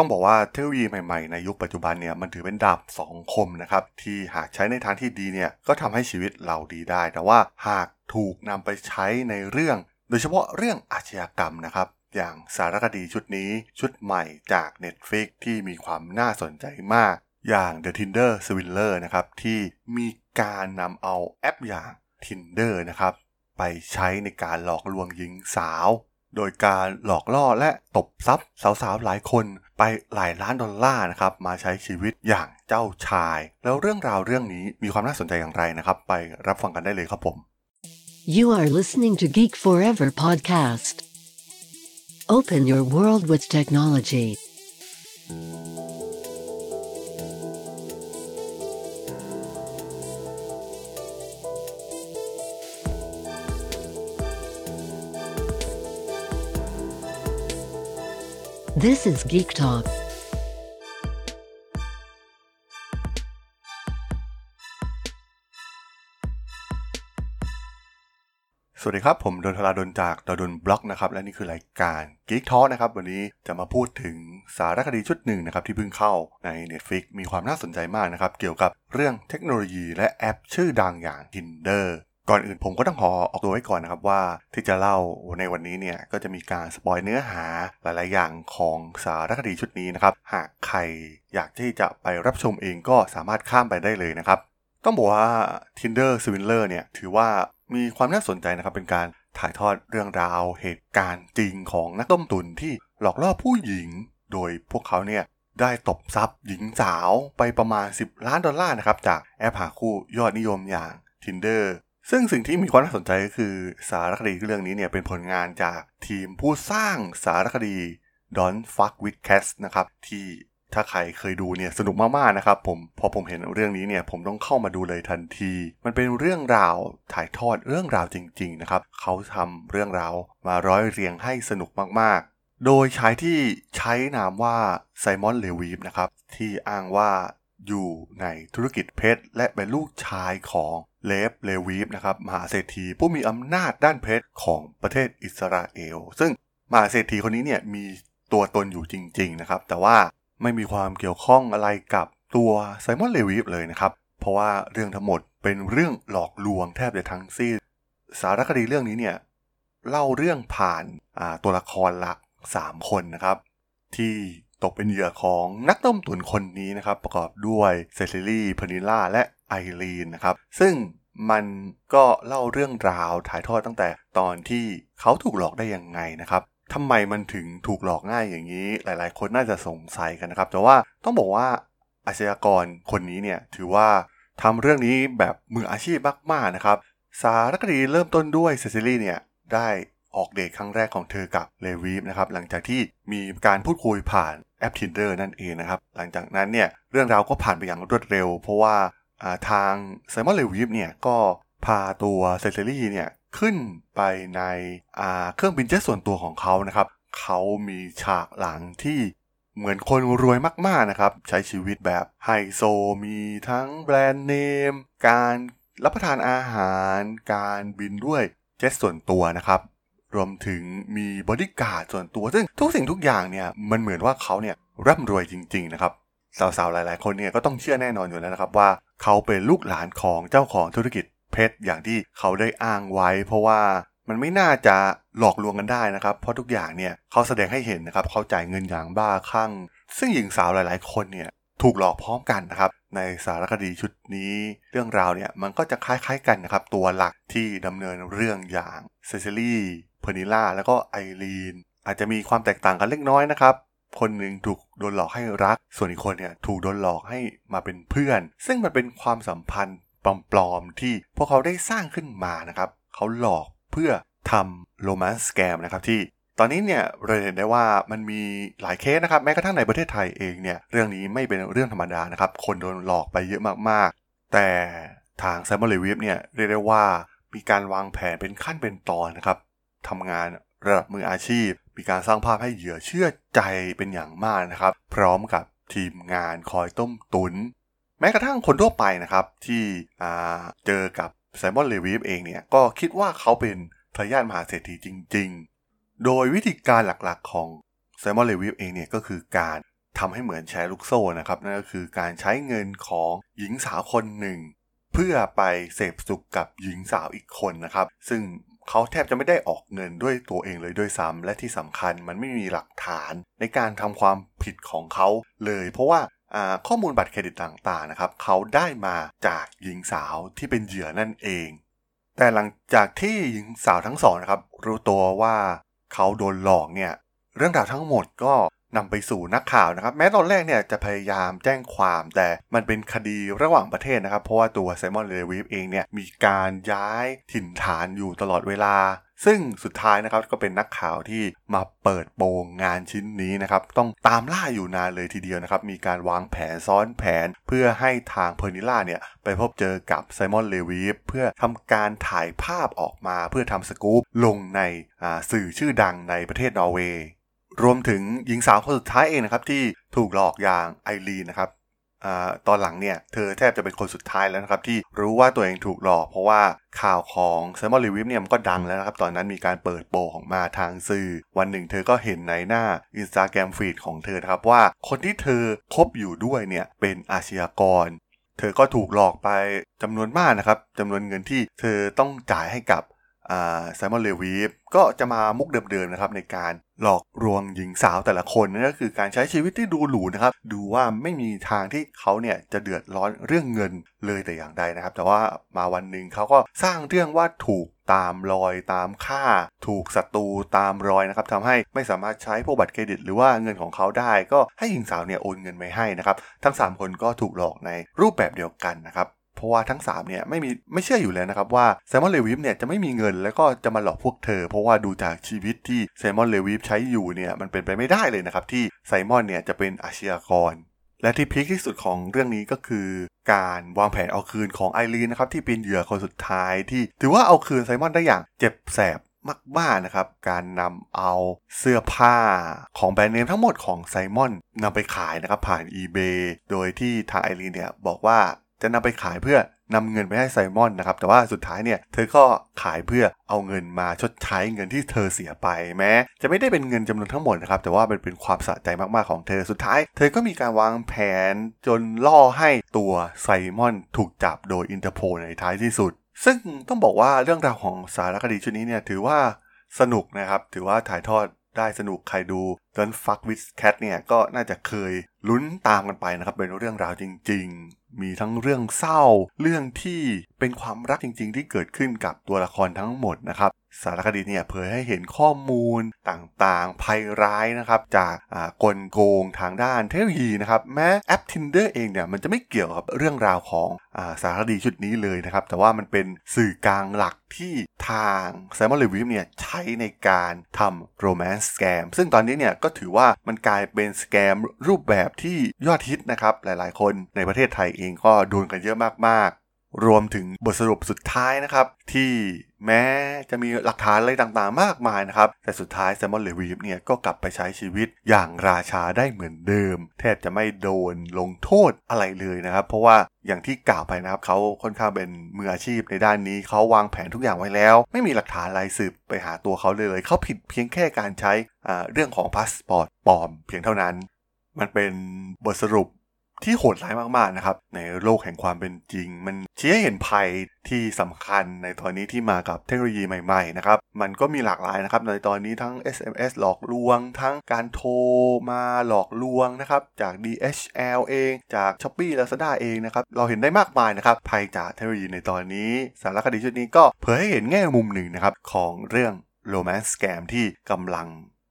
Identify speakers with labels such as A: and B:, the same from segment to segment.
A: ต้องบอกว่าเทคโนโลยีใหม่ๆในยุคปัจจุบันเนี่ยมันถือเป็นดาบสองคมนะครับที่หากใช้ในทางที่ดีเนี่ยก็ทำให้ชีวิตเราดีได้ แต่ว่าหากถูกนำไปใช้ในเรื่อง โดยเฉพาะเรื่องอาชญากรรมนะครับอย่างสารคดีชุดนี้ชุดใหม่จาก Netflix ที่มีความน่าสนใจมาก อย่าง The Tinder Swindler นะครับที่มีการนำเอาแอปอย่าง Tinder นะครับไปใช้ในการหลอกลวงหญิงสาว โดยการหลอกล่อและตบทรัพย์สาวๆหลายคนไปหลายล้านดอลลาร์นะครับมาใช้ชีวิตอย่างเจ้าชาย แล้วเรื่องราวเรื่องนี้มีความน่าสนใจอย่างไรนะครับ ไปรับฟังกันได้เลยครับผม
B: You are listening to Geek Forever podcast. Open your world with technology. This is Geek Talk.
A: สวัสดีครับ ผมดนทราดนจากดนบล็อกนะครับ และนี่คือรายการ Geek Talk นะครับ วันนี้จะมาพูดถึงสารคดีชุดหนึ่งนะครับ ที่เพิ่งเข้าใน Netflix มีความน่าสนใจมากนะครับ เกี่ยวกับเรื่องเทคโนโลยีและแอปชื่อดังอย่าง Tinder ก่อนอื่นผมก็ต้องขอออกตัวไว้ก่อนนะครับว่าที่จะเล่าในวันนี้เนี่ยก็จะมีการสปอยเนื้อหาหลาย ๆ อย่างของสารคดีชุดนี้นะครับ หากใครอยากที่จะไปรับชมเองก็สามารถข้ามไปได้เลยนะครับ ต้องบอกว่า Tinder Swindler เนี่ยถือว่ามีความน่าสนใจนะครับเป็นการถ่ายทอดเรื่องราวเหตุการณ์จริงของนักต้มตุนที่หลอกล่อผู้หญิง โดยพวกเขาเนี่ยได้ตบทรัพย์หญิงสาวไปประมาณ 10 ล้านดอลลาร์นะครับจากแอปหาคู่ยอดนิยมอย่าง Tinder ซึ่งสิ่งที่มีความน่าสนใจก็คือสารคดีเรื่องนี้เนี่ยเป็นผลงานจากทีมผู้สร้างสารคดี Don't Fuck with Cats นะครับ ที่ถ้าใครเคยดูเนี่ยสนุกมากๆนะครับผมพอผมเห็นเรื่องนี้เนี่ยผมต้องเข้ามาดูเลยทันที มันเป็นเรื่องราวถ่ายทอดเรื่องราวจริง ๆ นะครับเขาทำเรื่องราวมาร้อยเรียงให้สนุกมากๆ โดยใชายที่ใช้นามว่าไซมอนเลวีฟนะครับที่อ้างว่าอยู่ในธุรกิจเพชรและเป็นลูกชายของเลฟเลวีฟนะครับมหาเศรษฐีผู้มีอำนาจด้านเพชรของประเทศอิสราเอล ซึ่งมหาเศรษฐีคนนี้เนี่ยมีตัวตนอยู่จริง ๆ นะครับ แต่ว่าไม่มีความเกี่ยวข้องอะไรกับตัวไซมอนเลวีฟเลยนะครับ เพราะว่าเรื่องทั้งหมดเป็นเรื่องหลอกลวงแทบจะทั้งสิ้นสารคดีเรื่องนี้เนี่ยเล่าเรื่องผ่านตัวละครหลัก 3 คนนะครับ ที่ ตกเป็นเหยื่อของนักต้มตุ๋นคนนี้นะครับ ประกอบด้วยเซซิลี่พนิล่าและไอรีนนะครับ ซึ่งมันก็เล่าเรื่องราวถ่ายทอดตั้งแต่ตอนที่เขาถูกหลอกได้ยังไงนะครับทำไมมันถึงถูกหลอกง่ายอย่างนี้ หลาย ๆ คนน่าจะสงสัยกันนะครับ แต่ว่าต้องบอกว่าอาชญากรคนนี้เนี่ยถือว่าทำเรื่องนี้แบบมืออาชีพมาก ๆ นะครับ สารคดีเริ่มต้นด้วยเซซิลี่เนี่ยได้ออกเดทครั้งแรกของเธอกับเลวีฟนะครับหลังจากที่มีการพูดคุยผ่าน แอป Tinder นั่นเองนะครับ หลังจากนั้นเนี่ยเรื่องราวก็ผ่านไปอย่างรวดเร็ว เพราะว่าทางไซมอนเลวีฟเนี่ยก็พาตัวเซซิลี่เนี่ยขึ้นไปในเครื่องบินเจ็ตส่วนตัวของเขานะครับ เขามีฉากหลังที่เหมือนคนรวยมากๆนะครับ ใช้ชีวิตแบบไฮโซมีทั้งแบรนด์เนม การรับประทานอาหาร การบินด้วยเจ็ตส่วนตัวนะครับ รวมถึงมีบอดี้การ์ดส่วนตัว ซึ่งทุกสิ่งทุกอย่างเนี่ยมันเหมือนว่าเขาเนี่ยร่ำรวยจริงๆนะครับสาวๆหลายๆคนเนี่ยก็ต้องเชื่อแน่นอนอยู่แล้วนะครับว่าเขาเป็นลูกหลานของเจ้าของธุรกิจเพชรอย่างที่เขาได้อ้างไว้ เพราะว่ามันไม่น่าจะหลอกลวงกันได้นะครับ เพราะทุกอย่างเนี่ยเขาแสดงให้เห็นนะครับเขาจ่ายเงินอย่างบ้าคลั่ง ซึ่งหญิงสาวหลายๆ คนเนี่ยถูกหลอกพร้อมกันนะครับในสารคดีชุดนี้ เรื่องราวเนี่ยมันก็จะคล้ายๆกันนะครับตัวหลักที่ดำเนินเรื่องอย่างเซซิลี่ เพนิล่าแล้วก็ไอรีน อาจจะมีความแตกต่างกันเล็กน้อยนะครับ คนหนึ่งถูกโดนหลอกให้รัก ส่วนอีกคนเนี่ยถูกโดนหลอกให้มาเป็นเพื่อน ซึ่งมันเป็นความสัมพันธ์ปลอมๆที่พวกเขาได้สร้างขึ้นมานะครับเขาหลอกเพื่อทำโรแมนต์สแกมนะครับที่ตอนนี้เนี่ยเราเห็นได้ว่ามันมีหลายเคสนะครับแม้กระทั่งในประเทศไทยเองเนี่ยเรื่องนี้นี่เป็นเรื่องธรรมดานะครับ คนโดนหลอกไปเยอะมากๆ แต่ทางแซมเบอร์เลวิฟเนี่ยเรียกได้ว่ามีการวางแผนเป็นขั้นเป็นตอนนะครับ ทำงานระดับมืออาชีพ มีการสร้างภาพให้เหยื่อเชื่อใจเป็นอย่างมากนะครับ พร้อมกับทีมงานคอยต้มตุ๋น แม้กระทั่งคนทั่วไปนะครับ ที่เจอกับไซมอนเลวีฟเองเนี่ย ก็คิดว่าเขาเป็นทายาทมหาเศรษฐีจริง ๆ โดยวิธีการหลักๆของไซมอนเลวีฟเองเนี่ยก็คือการทำให้เหมือนแชร์ลูกโซ่นะครับ นั่นก็คือการใช้เงินของหญิงสาวคนหนึ่ง เพื่อไปเสพสุขกับหญิงสาวอีกคนนะครับ ซึ่ง เขาแทบจะไม่ได้ออกเงินด้วยตัวเองเลยด้วยซ้ำและที่สำคัญมันไม่มีหลักฐานในการทำความผิดของเขาเลย เพราะว่าข้อมูลบัตรเครดิตต่างๆนะครับเขาได้มาจากหญิงสาวที่เป็นเหยื่อนั่นเอง แต่หลังจากที่หญิงสาวทั้งสองนะครับรู้ตัวว่าเขาโดนหลอกเนี่ยเรื่องราวทั้งหมดก็ นำไปสู่นักข่าวนะครับ แม้ตอนแรกเนี่ยจะพยายามแจ้งความแต่มันเป็นคดีระหว่างประเทศนะครับ เพราะว่าตัวไซมอนเลวิฟเองเนี่ยมีการย้ายถิ่นฐานอยู่ตลอดเวลา ซึ่งสุดท้ายนะครับก็เป็นนักข่าวที่มาเปิดโปงงานชิ้นนี้นะครับ ต้องตามล่าอยู่นานเลยทีเดียวนะครับ มีการวางแผนซ้อนแผน เพื่อให้ทางเพอร์นิล่าเนี่ยไปพบเจอกับไซมอนเลวีฟเพื่อทำการถ่ายภาพออกมา เพื่อทำสกู๊ปลงในสื่อชื่อดังในประเทศนอร์เวย์ รวมถึงหญิงสาวคนสุดท้ายเองนะครับที่ถูกหลอกอย่างไอรีนนะครับตอนหลังเนี่ยเธอแทบจะเป็นคนสุดท้ายแล้วนะครับที่รู้ว่าตัวเองถูกหลอก เพราะว่าข่าวของไซมอนเลวิฟเนี่ยมันก็ดังแล้วนะครับตอนนั้นมีการเปิดโปงออกมาทางสื่อ วันหนึ่งเธอก็เห็นในหน้าอินสตาแกรม feed ของเธอครับว่าคนที่เธอคบอยู่ด้วยเนี่ยเป็นอาชญากร เธอก็ถูกหลอกไปจำนวนมากนะครับจำนวนเงินที่เธอต้องจ่ายให้กับ ไซมอนเลวีฟก็จะมามุกเดิมๆนะครับในการหลอกลวงหญิงสาวแต่ละคนนั่นก็คือการใช้ชีวิตที่ดูหรูนะครับ ดูว่าไม่มีทางที่เขาเนี่ยจะเดือดร้อนเรื่องเงินเลยแต่อย่างใดนะครับ แต่ว่ามาวันหนึ่งเขาก็สร้างเรื่องว่าถูกตามรอยตามค่า ถูกศัตรูตามรอยนะครับทำให้ไม่สามารถใช้พวกบัตรเครดิต หรือว่าเงินของเขาได้ ก็ให้หญิงสาวเนี่ยโอนเงินไปให้นะครับ ทั้ง 3 คนก็ถูกหลอกในรูปแบบเดียวกันนะครับ เพราะว่าทั้ง3เนี่ยไม่มีไม่เชื่ออยู่แล้วนะครับว่าไซมอนเลวิฟเนี่ยจะไม่มีเงินแล้วก็จะมาหลอกพวกเธอ เพราะว่าดูจากชีวิตที่ไซมอนเลวิฟใช้อยู่เนี่ยมันเป็นไปไม่ได้เลยนะครับที่ไซมอนเนี่ยจะเป็นอาชญากรและที่ peak ที่สุดของเรื่องนี้ก็คือ การวางแผนเอาคืนของไอรีนนะครับที่เป็นเหยื่อคนสุดท้ายที่ ถือว่าเอาคืนไซมอนได้อย่างเจ็บแสบมากๆนะครับ การนำเอาเสื้อผ้าของแบรนด์เนมทั้งหมดของไซมอนนำไปขายนะครับผ่าน eBay โดยที่ทางไอรีนเนี่ยบอกว่า จะนำไปขายเพื่อนำเงินไปให้ไซมอนนะครับ แต่ว่าสุดท้ายเนี่ยเธอก็ขายเพื่อเอาเงินมาชดใช้เงินที่เธอเสียไปแม้ จะไม่ได้เป็นเงินจำนวนทั้งหมดนะครับ แต่ว่าเป็นเป็นความสะใจมากๆของเธอสุดท้าย เธอก็มีการวางแผนจนล่อให้ตัวไซมอนถูกจับโดยอินเตอร์โพลในท้ายที่สุด ซึ่งต้องบอกว่าเรื่องราวของสารคดีชุดนี้เนี่ยถือว่าสนุกนะครับถือว่าถ่ายทอดได้สนุกใครดู Don't Fuck with Cat เนี่ยก็น่าจะเคยลุ้นตามกันไปนะครับเป็นเรื่องราวจริง ๆ มีทั้งเรื่องเศร้า เรื่องที่เป็นความรักจริง ๆ ที่เกิดขึ้นกับตัวละครทั้งหมดนะครับสารคดีเนี่ยเผยให้เห็นข้อมูลต่างๆ ภัยร้ายนะครับจากกลโกงทางด้านเทคโนโลยีนะครับแม้แอป Tinder เองเนี่ยมันจะไม่เกี่ยวกับเรื่องราวของอสารคดีชุดนี้เลยนะครับแต่ว่ามันเป็นสื่อกลางหลักที่ทางไซมอนเลวิฟเนี่ยใช้ในการทำ romance scam ซึ่งตอนนี้เนี่ยก็ถือว่ามันกลายเป็น scam รูปแบบที่ยอดฮิตนะครับหลายๆ คนในประเทศไทยเองก็โดนกันเยอะมากๆ รวมถึงบทสรุปสุดท้ายนะครับ ที่แม้จะมีหลักฐานอะไรต่างๆ มากมายนะครับ แต่สุดท้ายไซมอนเลวีฟเนี่ยก็กลับไปใช้ชีวิตอย่างราชาได้เหมือนเดิม แทบจะไม่โดนลงโทษอะไรเลยนะครับ เพราะว่าอย่างที่กล่าวไปนะครับเขาค่อนข้างเป็นมืออาชีพในด้านนี้เขาวางแผนทุกอย่างไว้แล้ว ไม่มีหลักฐานอะไรสืบไปหาตัวเขาเลย เขาผิดเพียงแค่การใช้เรื่องของพาสปอร์ตปลอมเพียงเท่านั้น มันเป็นบทสรุปที่โหดร้ายมากๆนะครับ ในโลกแห่งความเป็นจริง มันชี้ให้เห็นภัยที่สำคัญในตอนนี้ที่มากับเทคโนโลยีใหม่ๆนะครับมันก็มีหลากหลายนะครับในตอนนี้ทั้ง SMS หลอกลวง ทั้งการโทรมาหลอกลวงนะครับจาก DHL เอง จาก s h อ p e e Lazada เองนะครับเราเห็นได้มากมายนะครับภัยจากเทคโนโลยีในตอนนี้ สารคดีชุดนี้ก็เผยให้เห็นแง่มุมหนึ่งนะครับของเรื่องโรแมนต์สแกมที่กำลัง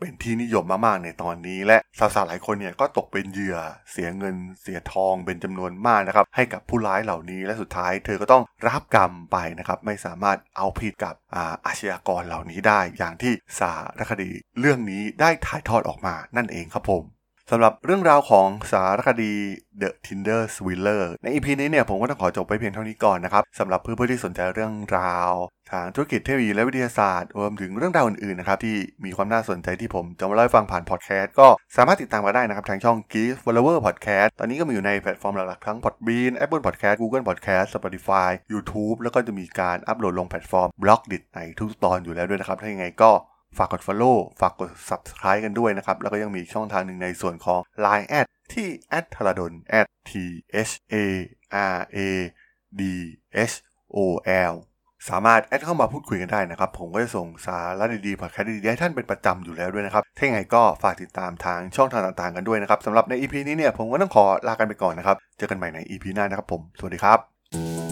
A: เป็นที่นิยมมากๆในตอนนี้และสาวๆหลายคนเนี่ยก็ตกเป็นเหยื่อเสียเงินเสียทองเป็นจำนวนมากนะครับให้กับผู้ร้ายเหล่านี้และสุดท้ายเธอก็ต้องรับกรรมไปนะครับไม่สามารถเอาผิดกับอาอาชญากรเหล่านี้ได้ อย่างที่สารคดีเรื่องนี้ได้ถ่ายทอดออกมานั่นเองครับผม สำหรับเรื่องราวของสารคดี The Tinder Swindler ใน EP นี้เนี่ยผมก็ต้องขอจบไปเพียงเท่านี้ก่อนนะครับสำหรับเพื่อนๆที่สนใจเรื่องราว ทางธุรกิจเทคโนโลยีและวิทยาศาสตร์รวมถึงเรื่องราวอื่นๆนะครับที่มีความน่าสนใจที่ผมจะมาเล่าให้ฟังผ่านพอดแคสต์ก็สามารถติดตามมาได้นะครับทางช่อง Geek Follower Podcast ตอนนี้ก็มีอยู่ในแพลตฟอร์มหลักๆทั้ง Podbean Apple Podcast Google Podcast Spotify YouTube แล้วก็จะมีการอัปโหลดลงแพลตฟอร์ม Blockdit ในทุกตอนอยู่แล้วด้วยนะครับถ้าอย่างไงก็ ฝากกด Follow ฝากกด Subscribe กันด้วยนะครับ แล้วก็ยังมีช่องทางหนึ่งในส่วนของ Line แอดที่ t h a r a d o n t h a r a d h o l สามารถแอดเข้ามาพูดคุยกันได้นะครับ ผมก็จะส่งสาระดีๆพอดแคสต์ดีๆให้ท่านเป็นประจำอยู่แล้วด้วยนะครับ ถ้าอย่างก็ฝากติดตามทางช่องทางต่างๆกันด้วยนะครับสำหรับใน EP นี้เนี่ยผมก็ต้องขอลากันไปก่อนนะครับ เจอกันใหม่ใน EP หน้านะครับผม สวัสดีครับ